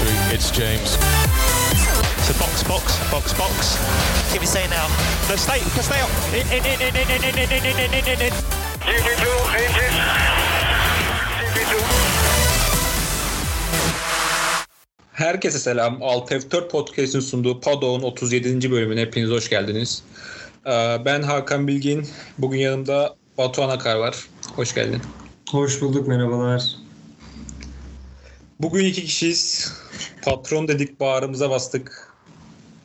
victory. It's James. So box, box, box, box. Give me say now. No, stay, stay up. In, in, in, in, in, in, in, in, in, in, in, in. GP2, engine. GP2. Herkese selam. Alt F4 Podcast'in sunduğu Pado'nun 37. bölümüne hepiniz hoş geldiniz. Ee, Ben Hakan Bilgin. Bugün yanımda Batuhan Akar var. Hoş geldin. Hoş bulduk merhabalar. Bugün iki kişiyiz. Patron dedik bağrımıza bastık.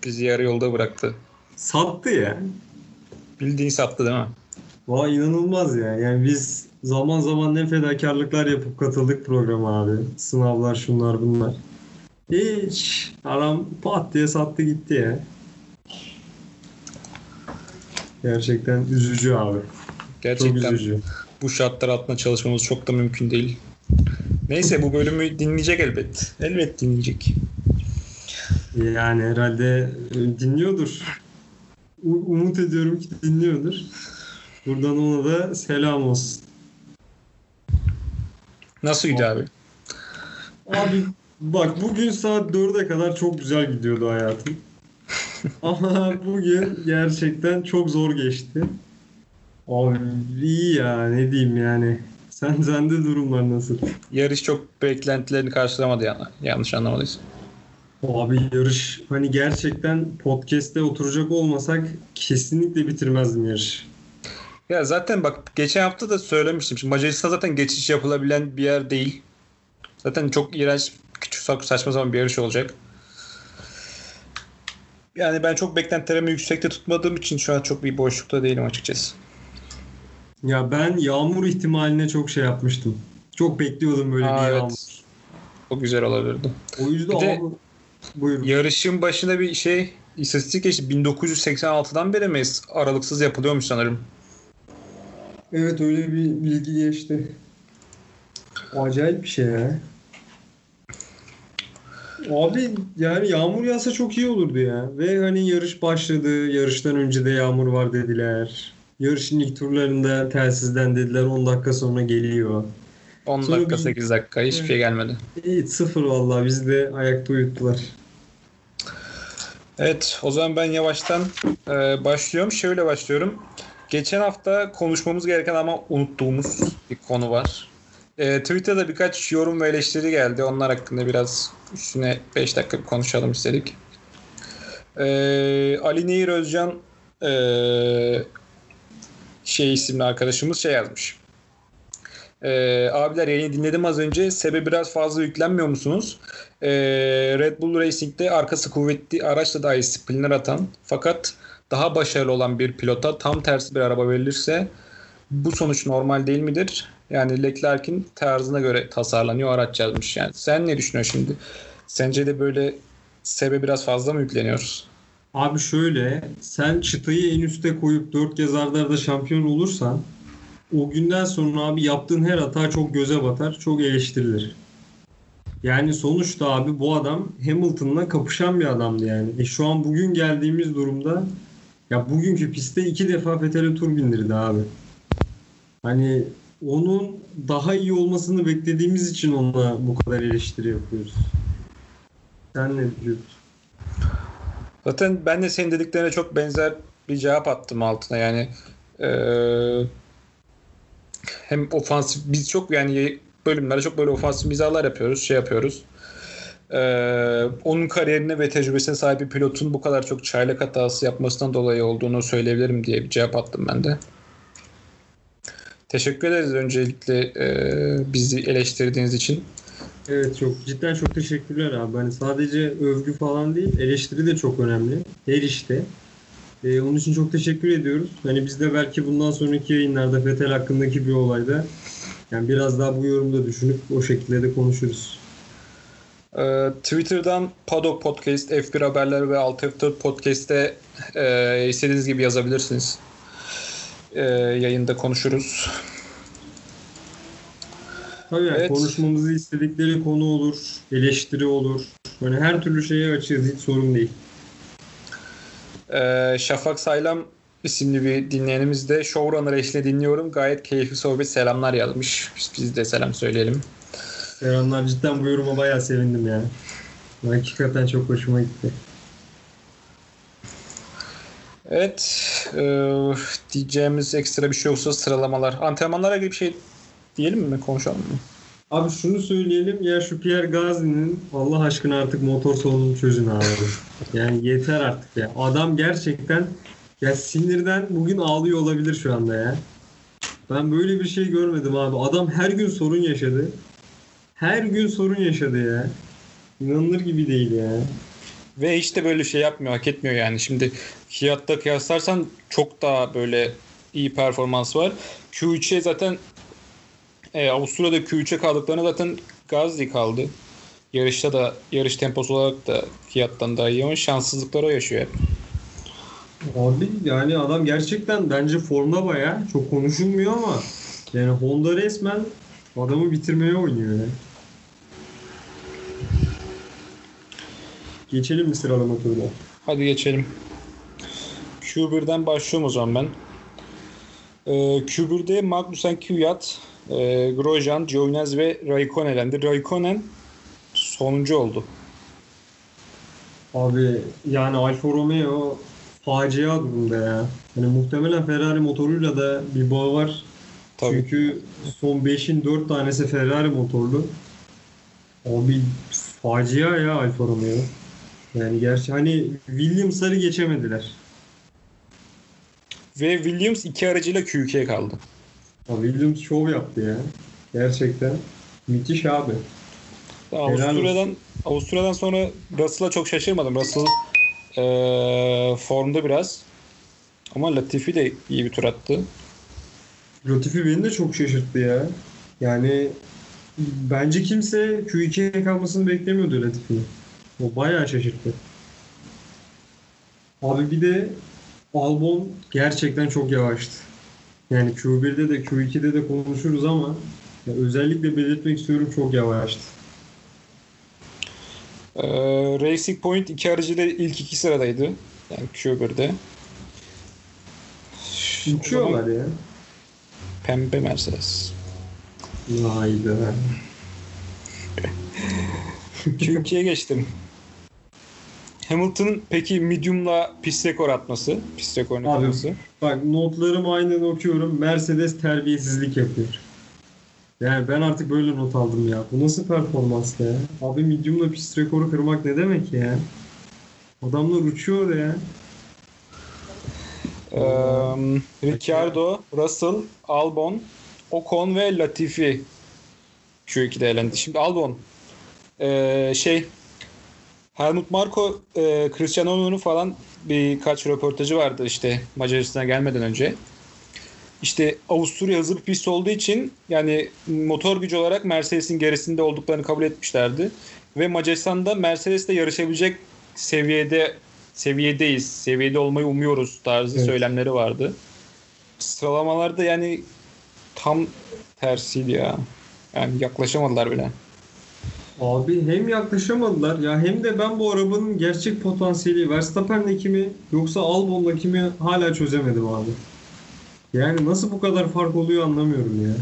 Bizi yarı yolda bıraktı. Sattı ya. Bildiğin sattı değil mi? Vay inanılmaz ya. Yani biz zaman zaman ne fedakarlıklar yapıp katıldık programa abi. Sınavlar şunlar bunlar. Hiç. Adam pat diye sattı gitti ya. Gerçekten üzücü abi. Çok Gerçekten üzücü. bu şartlar altında çalışmamız çok da mümkün değil. Neyse bu bölümü dinleyecek elbet. Elbet dinleyecek. Yani herhalde e, dinliyordur. U- Umut ediyorum ki dinliyordur. Buradan ona da selam olsun. Nasıl gidiyor abi? Abi bak bugün saat 4'e kadar çok güzel gidiyordu hayatım. Ama bugün gerçekten çok zor geçti. Abi iyi ya ne diyeyim yani. Sen sende durumlar nasıl? Yarış çok beklentilerini karşılamadı yani. Yanlış anlamadıysam. Abi yarış hani gerçekten podcast'te oturacak olmasak kesinlikle bitirmezdim yarış. Ya zaten bak geçen hafta da söylemiştim. Şimdi Macaristan zaten geçiş yapılabilen bir yer değil. Zaten çok iğrenç, küçük saçma sapan bir yarış olacak. Yani ben çok beklentilerimi yüksekte tutmadığım için şu an çok bir boşlukta değilim açıkçası. Ya ben yağmur ihtimaline çok şey yapmıştım. Çok bekliyordum böyle Aa, bir evet. yağmur. Çok güzel olabilirdi. O yüzden Bir de- buyurun. Yarışın başında bir şey istatistik geçti. 1986'dan beri mi aralıksız yapılıyormuş sanırım. Evet öyle bir bilgi geçti. Acayip bir şey ya. Abi yani yağmur yağsa çok iyi olurdu ya. Ve hani yarış başladı. Yarıştan önce de yağmur var dediler. Yarışın ilk turlarında telsizden dediler 10 dakika sonra geliyor. 10 Sonra dakika bir- 8 dakika hiçbir Evet. şey gelmedi. İyi sıfır vallahi bizi de ayakta uyuttular. Evet, o zaman ben yavaştan e, başlıyorum. Şöyle başlıyorum. Geçen hafta konuşmamız gereken ama unuttuğumuz bir konu var. E, Twitter'da birkaç yorum ve eleştiri geldi. Onlar hakkında biraz üstüne 5 dakika bir konuşalım istedik. E, Ali Nehir Özcan e, şey isimli arkadaşımız şey yazmış. E, abiler yayını dinledim az önce. Sebe biraz fazla yüklenmiyor musunuz? Ee, Red Bull Racing'de arkası kuvvetli araçla dahi spinner atan fakat daha başarılı olan bir pilota tam tersi bir araba verilirse bu sonuç normal değil midir? Yani Leclerc'in tarzına göre tasarlanıyor araç yazmış yani. Sen ne düşünüyorsun şimdi? Sence de böyle sebe biraz fazla mı yükleniyoruz? Abi şöyle sen çıtayı en üste koyup 4 kez arda arda şampiyon olursan o günden sonra abi yaptığın her hata çok göze batar, çok eleştirilir. Yani sonuçta abi bu adam Hamilton'la kapışan bir adamdı yani. E şu an bugün geldiğimiz durumda ya bugünkü pistte iki defa Vettel'e tur bindirdi abi. Hani onun daha iyi olmasını beklediğimiz için ona bu kadar eleştiri yapıyoruz. Sen ne diyorsun? Zaten ben de senin dediklerine çok benzer bir cevap attım altına yani eee, hem ofansif biz çok yani bölümlerde çok böyle ofansif mizahlar yapıyoruz şey yapıyoruz Eee, onun kariyerine ve tecrübesine sahip bir pilotun bu kadar çok çaylak hatası yapmasından dolayı olduğunu söyleyebilirim diye bir cevap attım ben de. Teşekkür ederiz öncelikle eee, bizi eleştirdiğiniz için. Evet çok cidden çok teşekkürler abi. Hani sadece övgü falan değil, eleştiri de çok önemli. Her işte. Ee, onun için çok teşekkür ediyoruz. Hani biz de belki bundan sonraki yayınlarda Fetel hakkındaki bir olayda yani biraz daha bu yorumda düşünüp o şekilde de konuşuruz. Ee, Twitter'dan Paddock Podcast, F1 Haberler ve Alt F4 Podcast'te e, istediğiniz gibi yazabilirsiniz. E, yayında konuşuruz. Tabii Evet. konuşmamızı istedikleri konu olur, eleştiri olur. Hani her türlü şeye açığız hiç sorun değil. E, Şafak Saylam isimli bir dinleyenimiz de Showrunner eşliğinde dinliyorum. Gayet keyifli sohbet selamlar yazmış. Biz, biz de selam söyleyelim. Selamlar cidden bu yoruma bayağı sevindim yani. Hakikaten çok hoşuma gitti. Evet. e, diyeceğimiz ekstra bir şey yoksa sıralamalar. Antrenmanlara ilgili bir şey diyelim mi? Konuşalım mı? Abi şunu söyleyelim ya şu Pierre Gasly'nin Allah aşkına artık motor sorununu çözün abi. Yani yeter artık ya. Adam gerçekten ya sinirden bugün ağlıyor olabilir şu anda ya. Ben böyle bir şey görmedim abi. Adam her gün sorun yaşadı. Her gün sorun yaşadı ya. İnanılır gibi değil ya. Ve hiç de böyle şey yapmıyor, hak etmiyor yani. Şimdi Fiat'ta kıyaslarsan çok daha böyle iyi performans var. Q3'e zaten e, Avusturya'da Q3'e kaldıklarına zaten Gazli kaldı. Yarışta da yarış temposu olarak da Fiat'tan daha iyi ama şanssızlıkları o yaşıyor hep. Abi yani adam gerçekten bence formda baya çok konuşulmuyor ama yani Honda resmen adamı bitirmeye oynuyor ya. Geçelim mi sıralama turuna? Hadi geçelim. Q1'den başlıyorum o zaman ben. Ee, Q1'de Magnussen Kvyat, e, Grosjean, Giovinazzi ve Raikkonen elendi. Raikkonen sonuncu oldu. Abi yani Alfa Romeo facia durumda ya. Hani muhtemelen Ferrari motoruyla da bir bağ var. Tabii. Çünkü son 5'in 4 tanesi Ferrari motorlu. Abi facia ya Alfa Romeo. Yani gerçi hani Williams'ları geçemediler. Ve Williams iki aracıyla Q2'ye kaldı. Abi Williams şov yaptı ya. Gerçekten. Müthiş abi. Avusturya'dan Avusturya'dan sonra Russell'a çok şaşırmadım. Russell eee, formda biraz. Ama Latifi de iyi bir tur attı. Latifi beni de çok şaşırttı ya. Yani bence kimse Q2'ye kalmasını beklemiyordu Latifi'nin. O bayağı şaşırttı. Abi bir de Albon gerçekten çok yavaştı. Yani Q1'de de Q2'de de konuşuruz ama özellikle belirtmek istiyorum çok yavaştı. Eee, Racing Point iki aracıyla ilk iki sıradaydı. Yani Q1'de. Uçuyorlar ya. Pembe Mercedes. Hayda. Q2'ye geçtim. Hamilton'ın peki medium'la pist rekor atması, pist rekorunu Abi. kırması. Bak notlarımı aynen okuyorum. Mercedes terbiyesizlik yapıyor. Yani ben artık böyle not aldım ya. Bu nasıl performans ya? Abi medium'la pist rekoru kırmak ne demek ya? Adamlar uçuyor ya. Eee, Ricciardo, Russell, Albon, Ocon ve Latifi Q2'de elendi. Şimdi Albon eee, şey Helmut Marko eee Cristiano'nun falan birkaç röportajı vardı işte Macaristan'a gelmeden önce. İşte Avusturya hızlı bir pist olduğu için yani motor gücü olarak Mercedes'in gerisinde olduklarını kabul etmişlerdi. Ve Macaristan'da Mercedes'le yarışabilecek seviyede seviyedeyiz. Seviyede olmayı umuyoruz tarzı Evet. söylemleri vardı. Sıralamalarda yani tam tersiydi ya. Yani yaklaşamadılar bile. Abi hem yaklaşamadılar ya hem de ben bu arabanın gerçek potansiyeli Verstappen'deki mi yoksa Albon'daki mi hala çözemedim abi. Yani nasıl bu kadar fark oluyor anlamıyorum ya.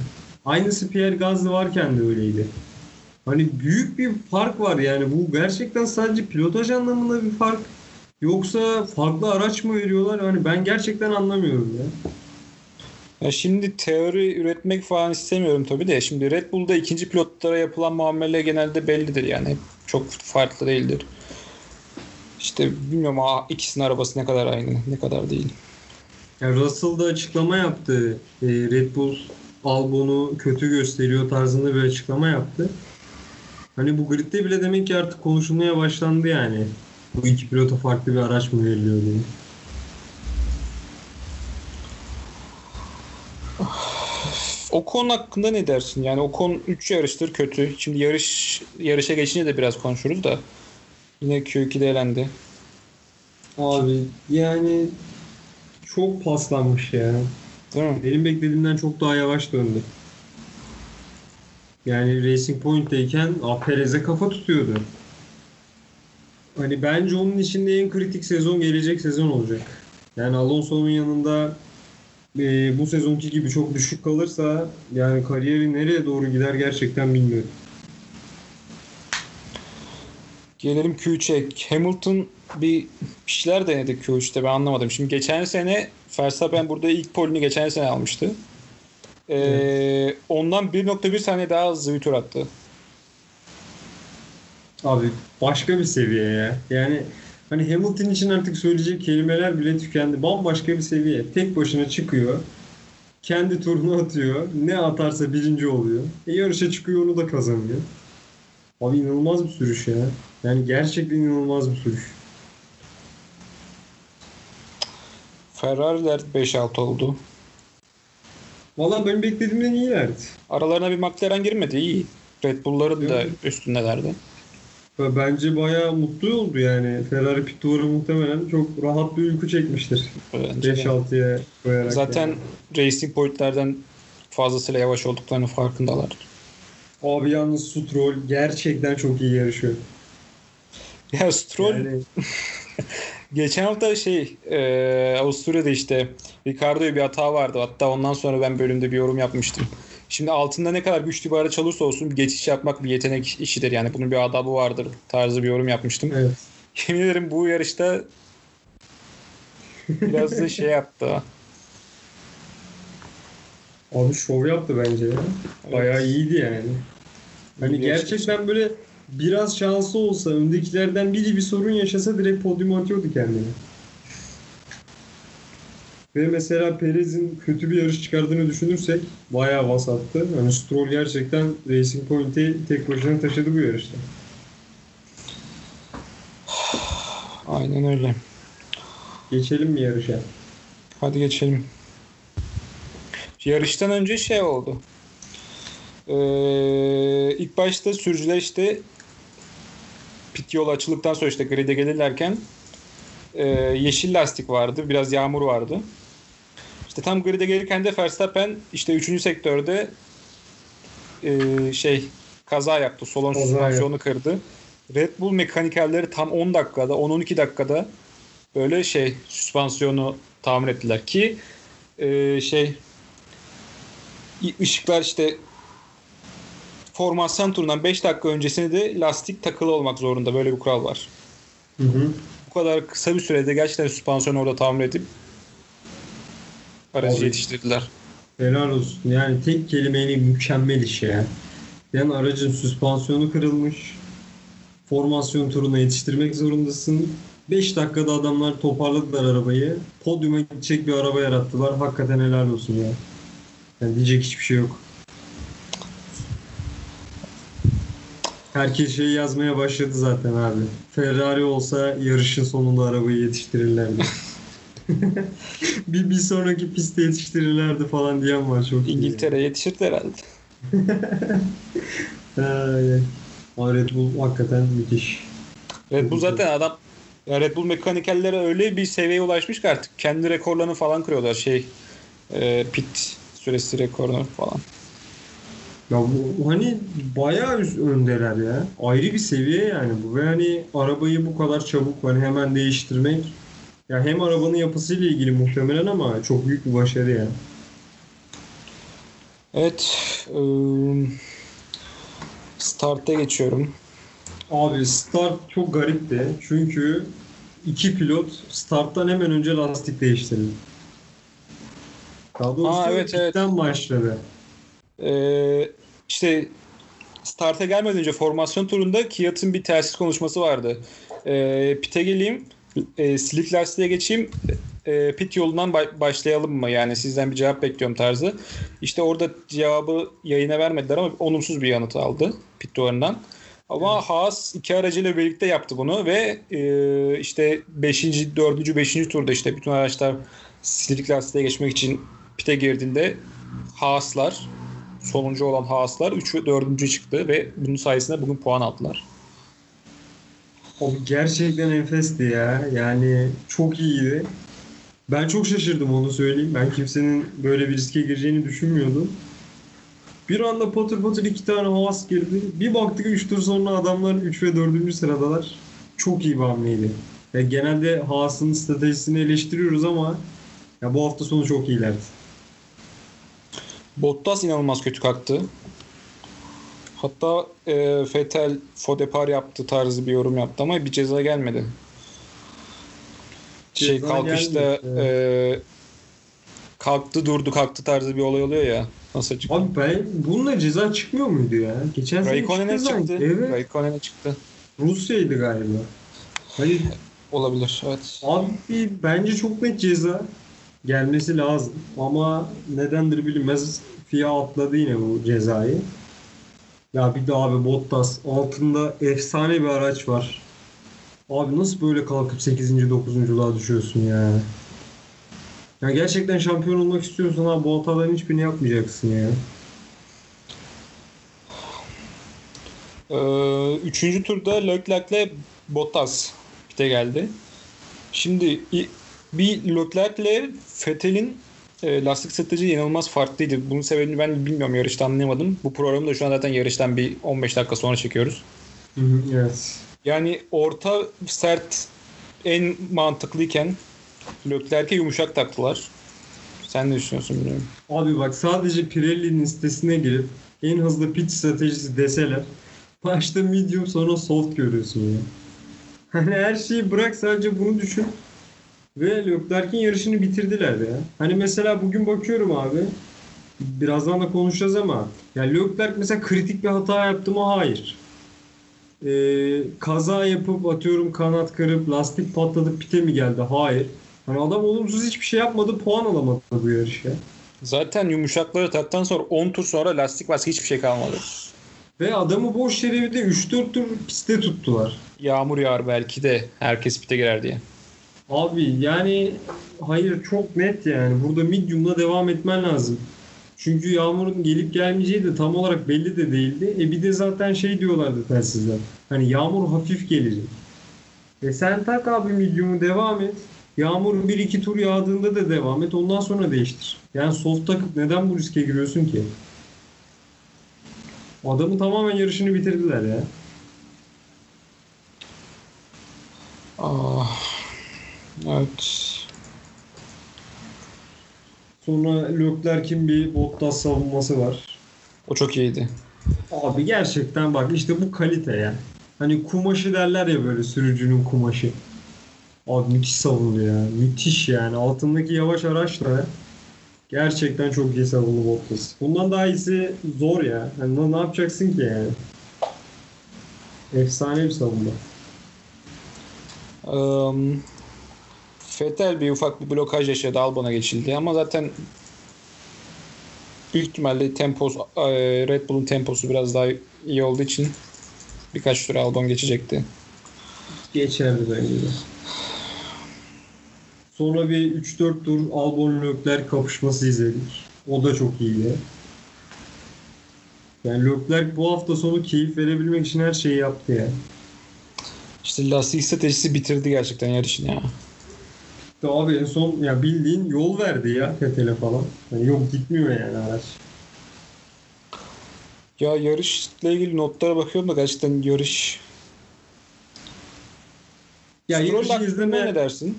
Aynısı Pierre Gasly varken de öyleydi. Hani büyük bir fark var yani bu gerçekten sadece pilotaj anlamında bir fark yoksa farklı araç mı veriyorlar? Hani ben gerçekten anlamıyorum ya. Ya şimdi teori üretmek falan istemiyorum tabii de. Şimdi Red Bull'da ikinci pilotlara yapılan muamele genelde bellidir yani. Hep Çok farklı değildir. İşte bilmiyorum aa, ikisinin arabası ne kadar aynı, ne kadar değil. Ya Russell da açıklama yaptı. Ee, Red Bull Albon'u kötü gösteriyor tarzında bir açıklama yaptı. Hani bu gridde bile demek ki artık konuşulmaya başlandı yani. Bu iki pilota farklı bir araç mı veriliyor diye. Ocon hakkında ne dersin? Yani Ocon 3 yarıştır kötü. Şimdi yarış yarışa geçince de biraz konuşuruz da. Yine Q2'de elendi. Abi yani çok paslanmış ya. Değil mi? Benim beklediğimden çok daha yavaş döndü. Yani Racing Point'teyken Perez'e kafa tutuyordu. Hani bence onun içinde en kritik sezon gelecek sezon olacak. Yani Alonso'nun yanında e, bu sezonki gibi çok düşük kalırsa yani kariyeri nereye doğru gider gerçekten bilmiyorum. Gelelim Q3'e. Hamilton bir şeyler denedi Q3'te ben anlamadım. Şimdi geçen sene Verstappen burada ilk polini geçen sene almıştı. Ee, Ondan 1.1 saniye daha hızlı bir tur attı. Abi başka bir seviye ya. Yani hani Hamilton için artık söyleyecek kelimeler bile tükendi. Bambaşka bir seviye. Tek başına çıkıyor. Kendi turunu atıyor. Ne atarsa birinci oluyor. E yarışa çıkıyor onu da kazanıyor. Abi inanılmaz bir sürüş ya. Yani gerçekten inanılmaz bir sürüş. Ferrari'ler 5-6 oldu. Valla benim beklediğimden iyilerdi. Aralarına bir McLaren girmedi iyi. Red Bull'ların da üstündelerdi. Ve Bence bayağı mutlu oldu yani. Ferrari pit duvarı muhtemelen çok rahat bir uyku çekmiştir. Bence de. 5-6'ya koyarak. Zaten yani. Racing Point'lerden fazlasıyla yavaş olduklarının farkındalar. Abi yalnız Stroll gerçekten çok iyi yarışıyor. Ya Stroll Yani geçen hafta şey e, Avusturya'da işte Ricardo'ya bir hata vardı. Hatta ondan sonra ben bölümde bir yorum yapmıştım. Şimdi altında ne kadar güçlü bir araç olursa olsun bir geçiş yapmak bir yetenek işidir. Yani bunun bir adabı vardır tarzı bir yorum yapmıştım. evet. Yemin ederim bu yarışta biraz da şey yaptı. Abi şov yaptı bence ya. Bayağı iyiydi yani. Hani gerçekten böyle biraz şansı olsa öndekilerden biri bir sorun yaşasa direkt podyuma atıyordu kendini. Ve mesela Perez'in kötü bir yarış çıkardığını düşünürsek bayağı vasattı. Hani Stroll gerçekten Racing Point'i tek başına taşıdı bu yarışta. Aynen öyle. Geçelim mi yarışa? Hadi geçelim. Yarıştan önce şey oldu. Ee, ilk başta sürücüler işte pit yolu açıldıktan sonra işte grid'e gelirlerken e, yeşil lastik vardı. Biraz yağmur vardı. İşte tam grid'e gelirken de Verstappen işte 3. sektörde e, şey kaza yaptı. Solon süspansiyonu kırdı. Red Bull mekanikerleri tam 10 dakikada 10-12 dakikada böyle şey süspansiyonu tamir ettiler ki e, şey ışıklar işte formasyon turundan 5 dakika öncesinde de lastik takılı olmak zorunda. Böyle bir kural var. Hı hı. Bu kadar kısa bir sürede gerçekten süspansiyonu orada tamir edip aracı Abi. yetiştirdiler. Helal olsun. Yani tek kelimeyle mükemmel iş ya. Yani aracın süspansiyonu kırılmış. Formasyon turuna yetiştirmek zorundasın. 5 dakikada adamlar toparladılar arabayı. Podyuma gidecek bir araba yarattılar. Hakikaten helal olsun ya. Yani diyecek hiçbir şey yok. Herkes şey yazmaya başladı zaten abi. Ferrari olsa yarışın sonunda arabayı yetiştirirlerdi. bir, bir sonraki pistte yetiştirirlerdi falan diyen var çok iyi. İngiltere yetişirdi herhalde. Ama Red Bull hakikaten müthiş. Red Bull zaten adam ya Red Bull mekanikerlere öyle bir seviyeye ulaşmış ki artık kendi rekorlarını falan kırıyorlar şey e, pit süresi rekorunu falan. Ya bu hani bayağı üst öndeler ya. Ayrı bir seviye yani bu. Ve hani arabayı bu kadar çabuk hani hemen değiştirmek ya hem arabanın yapısıyla ilgili muhtemelen ama çok büyük bir başarı ya. Evet. ıı, start'a geçiyorum. Abi start çok garipti. Çünkü iki pilot starttan hemen önce lastik değiştirdi. Daha doğrusu Aa, evet, evet. başladı. Ee, işte start'a gelmeden önce formasyon turunda Kiat'ın bir telsiz konuşması vardı. Ee, pit'e geleyim, e, slick lastiğe geçeyim, e, pit yolundan ba- başlayalım mı? Yani sizden bir cevap bekliyorum tarzı. İşte orada cevabı yayına vermediler ama olumsuz bir yanıt aldı pit duvarından. Ama Haas iki aracıyla birlikte yaptı bunu ve e, işte 5. 4. 5. turda işte bütün araçlar slick lastiğe geçmek için pite girdiğinde Haas'lar sonuncu olan Haas'lar 3 ve 4. çıktı ve bunun sayesinde bugün puan aldılar. Abi gerçekten enfesti ya. Yani çok iyiydi. Ben çok şaşırdım onu söyleyeyim. Ben kimsenin böyle bir riske gireceğini düşünmüyordum. Bir anda patır patır iki tane Haas girdi. Bir baktık 3 tur sonra adamlar 3 ve 4. sıradalar. Çok iyi bir hamleydi. Ya genelde Haas'ın stratejisini eleştiriyoruz ama ya bu hafta sonu çok iyilerdi. Bottas inanılmaz kötü kalktı. Hatta e, Fetel Fodepar yaptı tarzı bir yorum yaptı ama bir ceza gelmedi. Şey Ceza kalkışta gelmedi, e, kalktı durdu kalktı tarzı bir olay oluyor ya. Nasıl çıktı? Abi ben bununla ceza çıkmıyor muydu ya? Geçen sene Raikkonen'e çıktı çıktı. Evet. Raikkonen'e çıktı. Rusya'ydı galiba. Hani Olabilir evet. abi bence çok net ceza gelmesi lazım. Ama nedendir bilinmez FIA atladı yine bu cezayı. Ya bir de abi Bottas altında efsane bir araç var. Abi nasıl böyle kalkıp 8. 9. düşüyorsun ya? Ya gerçekten şampiyon olmak istiyorsan abi bu hataların hiçbirini yapmayacaksın ya. Ee, üçüncü turda Leclerc'le Bottas pite geldi. Şimdi bir Leclerc'le Vettel'in e, lastik strateji inanılmaz farklıydı. Bunun sebebini ben bilmiyorum yarışta anlayamadım. Bu programı da şu an zaten yarıştan bir 15 dakika sonra çekiyoruz. Evet. Yani orta sert en mantıklıyken Leclerc'e yumuşak taktılar. Sen ne düşünüyorsun bilmiyorum. Abi bak sadece Pirelli'nin sitesine girip en hızlı pit stratejisi deseler başta medium sonra soft görüyorsun ya. Hani her şeyi bırak sadece bunu düşün. Ve Leclerc'in yarışını bitirdiler ya. Hani mesela bugün bakıyorum abi. Birazdan da konuşacağız ama yani Leclerc mesela kritik bir hata yaptı mı? Hayır. Ee, kaza yapıp atıyorum kanat kırıp lastik patladı pite mi geldi? Hayır. Hani adam olumsuz hiçbir şey yapmadı puan alamadı bu yarışa. Zaten yumuşakları taktan sonra 10 tur sonra lastik baskı hiçbir şey kalmadı. Ve adamı boş yere bir de 3-4 tur piste tuttular. Yağmur yağar belki de herkes pite girer diye. Abi yani hayır çok net yani. Burada medium'la devam etmen lazım. Çünkü yağmurun gelip gelmeyeceği de tam olarak belli de değildi. E bir de zaten şey diyorlardı telsizler. Hani yağmur hafif gelecek. E sen tak abi medium'u devam et. Yağmur 1-2 tur yağdığında da devam et. Ondan sonra değiştir. Yani soft takıp neden bu riske giriyorsun ki? Adamı tamamen yarışını bitirdiler ya. Ah. Evet. Sonra Leclerc'in bir Bottas savunması var. O çok iyiydi. Abi gerçekten bak işte bu kalite ya. Hani kumaşı derler ya böyle sürücünün kumaşı. Abi müthiş savundu ya. Müthiş yani. Altındaki yavaş araçla gerçekten çok iyi savundu Bottas. Bundan daha iyisi zor ya. Hani ne yapacaksın ki yani? Efsane bir savunma. Um, Vettel bir ufak bir blokaj yaşadı. Albon'a geçildi ama zaten büyük ihtimalle tempos, e, Red Bull'un temposu biraz daha iyi olduğu için birkaç tur Albon geçecekti. Geçerdi bence de. Sonra bir 3-4 tur Albon Leclerc kapışması izledik. O da çok iyiydi. Yani Leclerc bu hafta sonu keyif verebilmek için her şeyi yaptı ya. İşte lastik stratejisi bitirdi gerçekten yarışın ya. İşte abi en son ya bildiğin yol verdi ya Vettel'e falan. Yani yok gitmiyor yani araç. Ya yarışla ilgili notlara bakıyorum da gerçekten yarış... Ya Stroll yarışı izleme... ne dersin?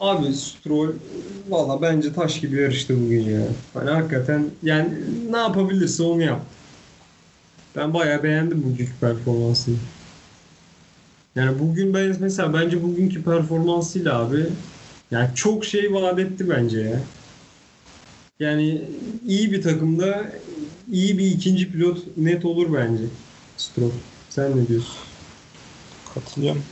Abi Stroll valla bence taş gibi yarıştı bugün ya. Hani hakikaten yani ne yapabilirse onu yap. Ben bayağı beğendim bugünkü performansını. Yani bugün ben mesela bence bugünkü performansıyla abi yani çok şey vaat etti bence ya. Yani iyi bir takımda iyi bir ikinci pilot net olur bence. Stroll. Sen ne diyorsun? Katılıyorum.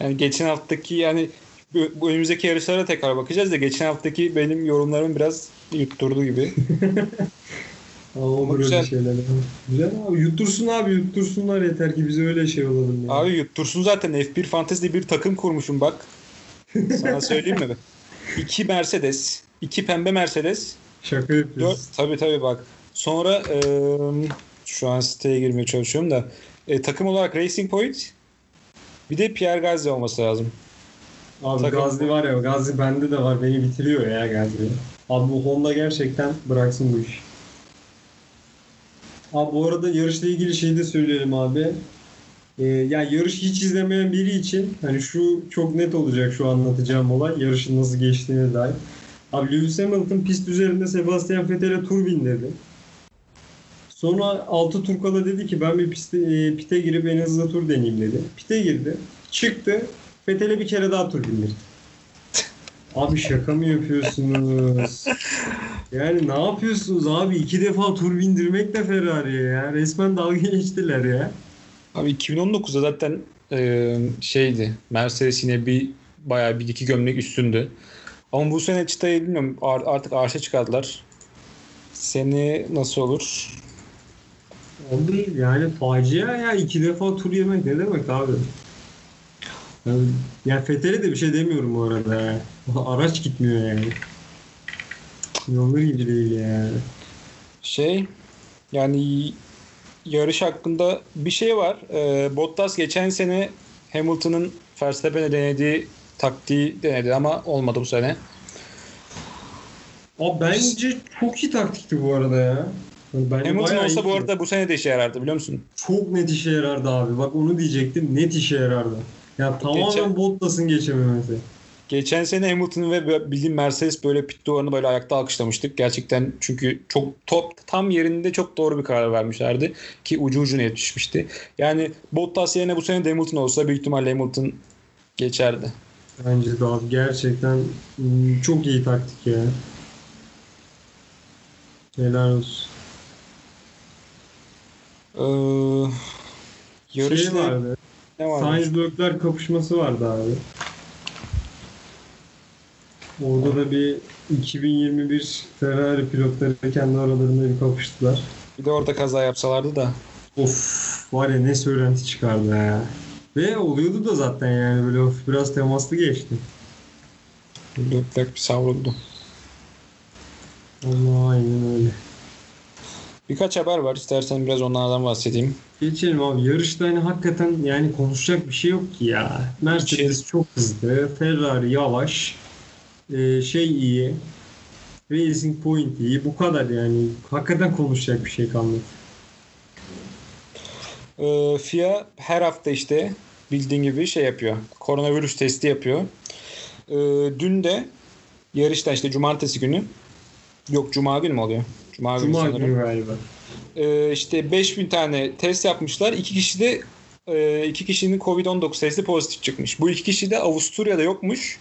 Yani geçen haftaki yani bu, önümüzdeki yarışlara tekrar bakacağız da geçen haftaki benim yorumlarım biraz yutturdu gibi. Ama olur öyle güzel. şeyler. Güzel abi. Yuttursun abi yuttursunlar yeter ki biz öyle şey olalım. Yani. Abi yuttursun zaten F1 Fantasy'de bir takım kurmuşum bak. Sana söyleyeyim mi? İki Mercedes, iki pembe Mercedes, Şaka yapıyorsun. tabii tabii bak. Sonra e, şu an siteye girmeye çalışıyorum da e, takım olarak Racing Point bir de Pierre Gasly olması lazım. Abi Takım- Gazli var ya Gazli bende de var beni bitiriyor ya Gazli. Abi bu Honda gerçekten bıraksın bu işi. Abi bu arada yarışla ilgili şey de söyleyelim abi. Ee, ya yarış hiç izlemeyen biri için hani şu çok net olacak şu anlatacağım olay yarışın nasıl geçtiğine dair. Abi Lewis Hamilton pist üzerinde Sebastian Vettel'e tur bindirdi. Sonra altı tur kala dedi ki ben bir piste, e, pite girip en hızlı tur deneyeyim dedi. Pite girdi. Çıktı. Fethel'e bir kere daha tur bindirdi. Abi şaka mı yapıyorsunuz? Yani ne yapıyorsunuz abi? İki defa tur bindirmek de Ferrari'ye ya. Resmen dalga geçtiler ya. Abi 2019'da zaten e, şeydi. Mercedes yine bir bayağı bir iki gömlek üstündü. Ama bu sene çıtayı bilmiyorum ar- artık arşa çıkardılar. Seni nasıl olur? Abi yani facia ya. iki defa tur yemek ne demek abi? Yani, yani Fethel'e de bir şey demiyorum bu arada. Araç gitmiyor yani. Yolları gibi değil yani. Şey yani yarış hakkında bir şey var. E, Bottas geçen sene Hamilton'ın Verstappen'e denediği taktiği denedi ama olmadı bu sene. Abi bence çok iyi taktikti bu arada ya. Bence Hamilton olsa bu arada bu sene de işe yarardı biliyor musun? çok net işe yarardı abi. Bak onu diyecektim. Net işe yarardı. Ya tamamen Geçen- Bottas'ın geçememesi. Geçen sene Hamilton ve bildiğim Mercedes böyle pit duvarını böyle ayakta alkışlamıştık. Gerçekten çünkü çok top tam yerinde çok doğru bir karar vermişlerdi ki ucu ucuna yetişmişti. Yani Bottas yerine bu sene Hamilton olsa büyük ihtimalle Hamilton geçerdi. Bence de abi gerçekten çok iyi taktik ya. Helal olsun. Ee, yarışta Şey vardı. ne var? Sainz Leclerc kapışması vardı abi. Orada da bir 2021 Ferrari pilotları kendi aralarında bir kapıştılar. Bir de orada kaza yapsalardı da. Of var ya ne söylenti çıkardı ya. Ve oluyordu da zaten yani böyle hafif biraz temaslı geçti. Leclerc bir savruldu. Allah aynen öyle. Birkaç haber var. İstersen biraz onlardan bahsedeyim. Geçelim abi. Yarışta hani hakikaten yani konuşacak bir şey yok ki ya. Mercedes çok hızlı. Ferrari yavaş. Ee, şey iyi. Racing Point iyi. Bu kadar yani. Hakikaten konuşacak bir şey kalmadı. Ee, FIA her hafta işte bildiğin gibi şey yapıyor. Koronavirüs testi yapıyor. Ee, dün de yarışta işte cumartesi günü yok cuma günü mü oluyor? Cuma, günü Cuma sanırım. günü galiba. Ee, işte 5000 tane test yapmışlar. İki kişi de e, iki kişinin Covid-19 testi pozitif çıkmış. Bu iki kişi de Avusturya'da yokmuş.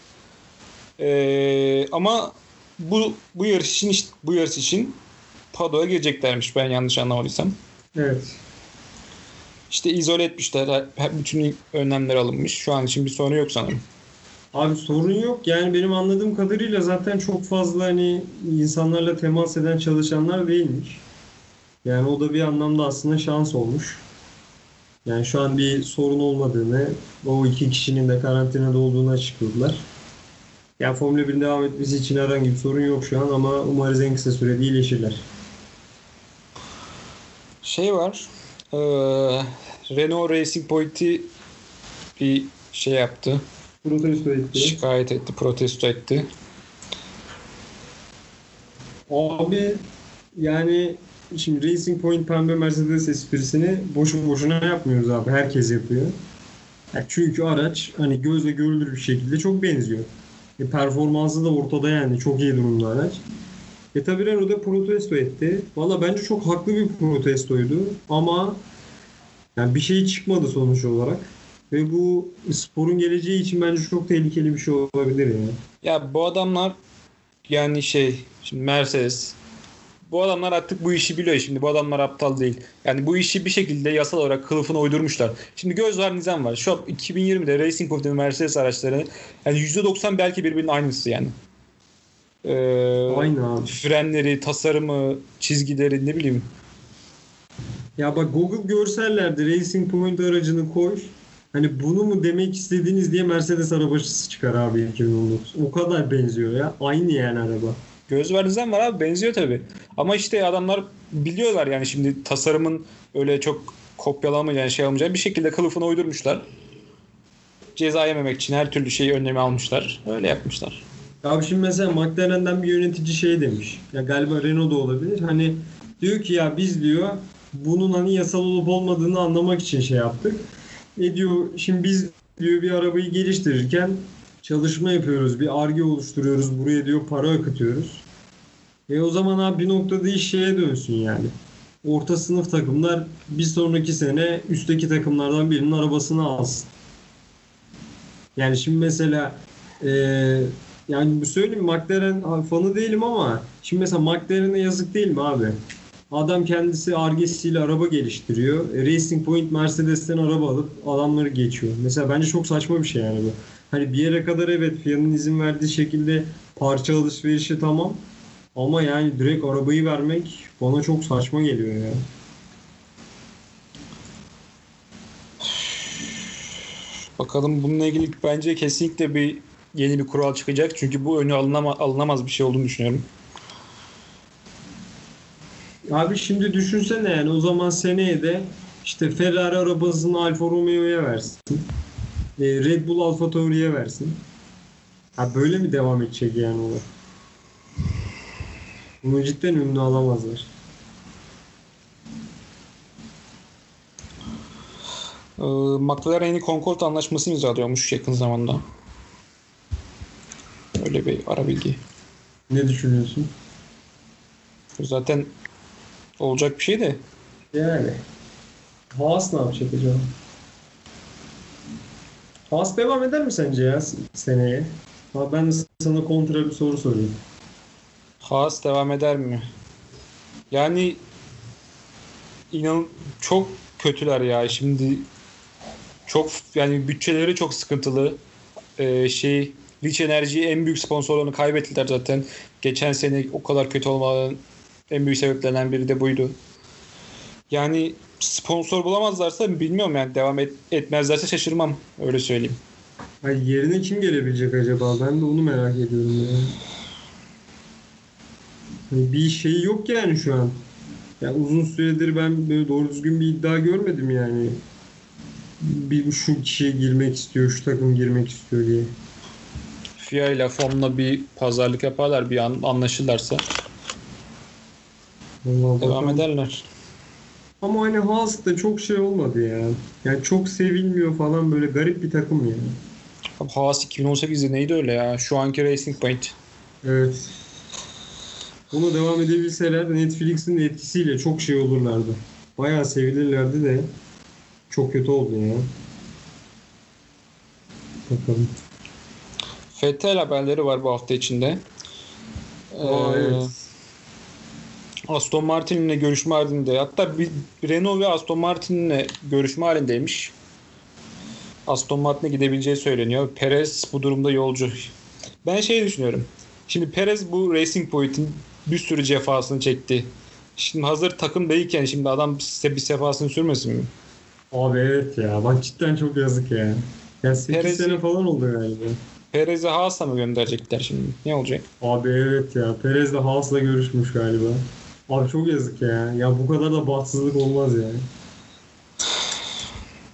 Ee, ama bu bu yarış için işte- bu yarış için Pado'ya gireceklermiş ben yanlış anlamadıysam. Evet. İşte izole etmişler. Bütün önlemler alınmış. Şu an için bir sorun yok sanırım. Abi sorun yok. Yani benim anladığım kadarıyla zaten çok fazla hani insanlarla temas eden çalışanlar değilmiş. Yani o da bir anlamda aslında şans olmuş. Yani şu an bir sorun olmadığını, o iki kişinin de karantinada olduğunu açıkladılar. Yani Formula 1'in devam etmesi için herhangi bir sorun yok şu an ama umarız en kısa sürede iyileşirler. Şey var. eee, Renault Racing Point'i bir şey yaptı. Protesto etti. Şikayet etti, protesto etti. Abi yani şimdi Racing Point pembe Mercedes esprisini boşu boşuna yapmıyoruz abi. Herkes yapıyor. Ya çünkü araç hani gözle görülür bir şekilde çok benziyor. E, performansı da ortada yani. Çok iyi durumda araç. E tabi Renault protesto etti. Valla bence çok haklı bir protestoydu. Ama yani bir şey çıkmadı sonuç olarak. Ve bu sporun geleceği için bence çok tehlikeli bir şey olabilir yani. Ya bu adamlar yani şey şimdi Mercedes bu adamlar artık bu işi biliyor şimdi. Bu adamlar aptal değil. Yani bu işi bir şekilde yasal olarak kılıfına uydurmuşlar. Şimdi göz var nizam var. Şu an 2020'de Racing Point'in Mercedes araçları yani %90 belki birbirinin aynısı yani. Ee, Aynı abi. frenleri, tasarımı, çizgileri ne bileyim. Ya bak Google görsellerde Racing Point aracını koy. Hani bunu mu demek istediğiniz diye Mercedes arabası çıkar abi 2019. O kadar benziyor ya. Aynı yani araba. Göz nizam var abi benziyor tabii. Ama işte adamlar biliyorlar yani şimdi tasarımın öyle çok kopyalamayacağını şey almayacağını bir şekilde kılıfına uydurmuşlar. Ceza yememek için her türlü şeyi önlemi almışlar. Öyle yapmışlar. Abi şimdi mesela McLaren'den bir yönetici şey demiş. Ya galiba Renault da olabilir. Hani diyor ki ya biz diyor bunun hani yasal olup olmadığını anlamak için şey yaptık. E diyor şimdi biz diyor bir arabayı geliştirirken çalışma yapıyoruz. Bir arge oluşturuyoruz. Buraya diyor para akıtıyoruz. E o zaman abi bir noktada iş şeye dönsün yani. orta sınıf takımlar bir sonraki sene üstteki takımlardan birinin arabasını alsın. Yani şimdi mesela e, yani bu söyleyeyim McLaren fanı değilim ama şimdi mesela McLaren'e yazık değil mi abi? Adam kendisi argesiyle araba geliştiriyor. E, Racing Point Mercedes'ten araba alıp adamları geçiyor. Mesela bence çok saçma bir şey yani bu. Hani bir yere kadar evet FIA'nın izin verdiği şekilde parça alışverişi tamam. Ama yani direkt arabayı vermek bana çok saçma geliyor ya. Bakalım bununla ilgili bence kesinlikle bir yeni bir kural çıkacak. Çünkü bu önü alınama, alınamaz bir şey olduğunu düşünüyorum. Abi şimdi düşünsene yani o zaman seneye de işte Ferrari arabasını Alfa Romeo'ya versin. E, Red Bull Alfa Tauri'ye versin. Ha böyle mi devam edecek yani o? Bunu cidden ünlü alamazlar. Ee, McLaren yeni Concord anlaşması imzalıyormuş yakın zamanda. Öyle bir ara bilgi. Ne düşünüyorsun? Zaten olacak bir şey de Yani. Haas ne yapacak acaba? Haas devam eder mi sence ya seneye? Ben de sana kontra bir soru sorayım. Haas devam eder mi? Yani inan çok kötüler ya. Şimdi çok yani bütçeleri çok sıkıntılı. Ee, şey Rich Energy en büyük sponsorlarını kaybettiler zaten. Geçen sene o kadar kötü olmanın en büyük sebeplerinden biri de buydu. Yani sponsor bulamazlarsa bilmiyorum yani devam et, etmezlerse şaşırmam öyle söyleyeyim. Hayır, yerine kim gelebilecek acaba? Ben de onu merak ediyorum ya. Hani bir şey yok yani şu an. Yani uzun süredir ben böyle doğru düzgün bir iddia görmedim yani. Bir şu kişi girmek istiyor, şu takım girmek istiyor diye. FIA ile FOM'la bir pazarlık yaparlar bir an anlaşırlarsa Vallahi devam bakalım. ederler. Ama hani Haas da çok şey olmadı ya. Yani çok sevilmiyor falan böyle garip bir takım yani. Abi Haas 2018'de neydi öyle ya? Şu anki Racing Point. Evet. Buna devam edebilseler de Netflix'in etkisiyle çok şey olurlardı. Bayağı sevilirlerdi de çok kötü oldu ya. Bakalım. Vettel haberleri var bu hafta içinde. Aa, Ee, evet. Aston Martin'le görüşme halinde hatta bir Renault ve Aston Martin'le görüşme halindeymiş. Aston Martin'e gidebileceği söyleniyor. Perez bu durumda yolcu. Ben şey düşünüyorum. Şimdi Perez bu Racing Point'in bir sürü cefasını çekti. Şimdi hazır takım değilken şimdi adam size bir sefasını sürmesin mi? Abi evet ya. Bak cidden çok yazık ya. Ya 8 Perez'i- sene falan oldu galiba. Perez'i Haas'a mı gönderecekler şimdi? Ne olacak? Abi evet ya. Perez de Haas'la görüşmüş galiba. Abi çok yazık ya. Ya bu kadar da bahtsızlık olmaz yani.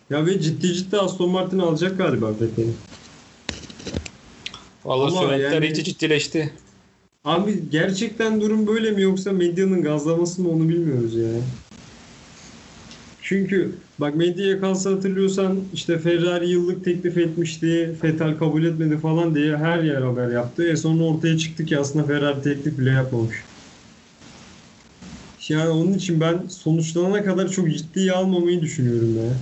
Ya ve ciddi ciddi Aston Martin alacak galiba Vettel'i. Vallahi Ama söylentiler yani- iyice ciddileşti. Abi gerçekten durum böyle mi yoksa medyanın gazlaması mı onu bilmiyoruz ya. Çünkü bak medyaya kalsa hatırlıyorsan işte Ferrari yıllık teklif etmişti. Vettel kabul etmedi falan diye her yer haber yaptı. E sonra ortaya çıktı ki aslında Ferrari teklif bile yapmamış. Yani onun için ben sonuçlanana kadar çok ciddiye almamayı düşünüyorum ya.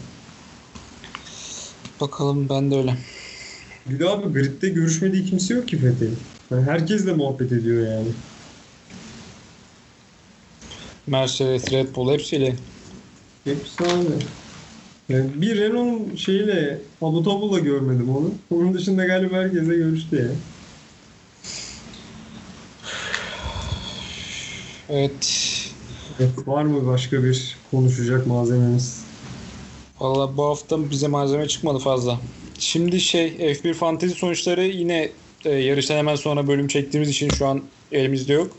Bakalım ben de öyle. Bir de abi gridde görüşmediği kimse yok ki Vettel'in. Yani herkesle muhabbet ediyor yani. Mercedes, Red Bull hepsiyle. Hepsi aynı. Yani bir Renault'un şeyle Abu Dhabi'la görmedim onu. Onun dışında galiba herkese görüştü ya. Evet. Evet, var mı başka bir konuşacak malzememiz? Valla bu hafta bize malzeme çıkmadı fazla. Şimdi şey F1 Fantasy sonuçları yine e, yarıştan hemen sonra bölüm çektiğimiz için şu an elimizde yok.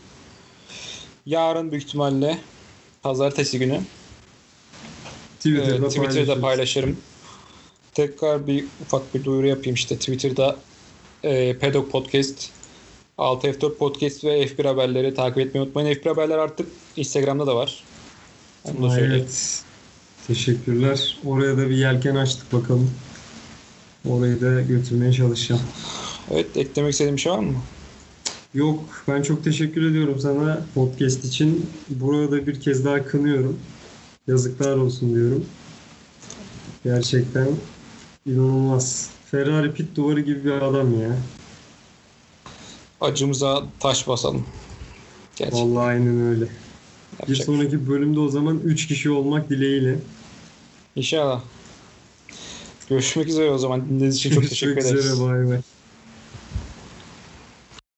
Yarın büyük ihtimalle pazartesi günü Twitter'da, e, Twitter'da paylaşırız. paylaşırım. Tekrar bir ufak bir duyuru yapayım işte Twitter'da e, Pedok Podcast 6F4 Podcast ve F1 haberleri takip etmeyi unutmayın. F1 haberler artık Instagram'da da var. Onu da söyleyeyim. Evet. Teşekkürler. Oraya da bir yelken açtık bakalım. Orayı da götürmeye çalışacağım. Evet eklemek istediğim bir şey var mı? Yok ben çok teşekkür ediyorum sana podcast için. Burada bir kez daha kınıyorum. Yazıklar olsun diyorum. Gerçekten inanılmaz. Ferrari pit duvarı gibi bir adam ya. Acımıza taş basalım. Gerçekten. Vallahi aynen öyle. Bir yapacak. sonraki bölümde o zaman 3 kişi olmak dileğiyle. İnşallah. Görüşmek üzere o zaman. Dinlediğiniz için çok teşekkür Görüşmek ederiz. üzere bay bay.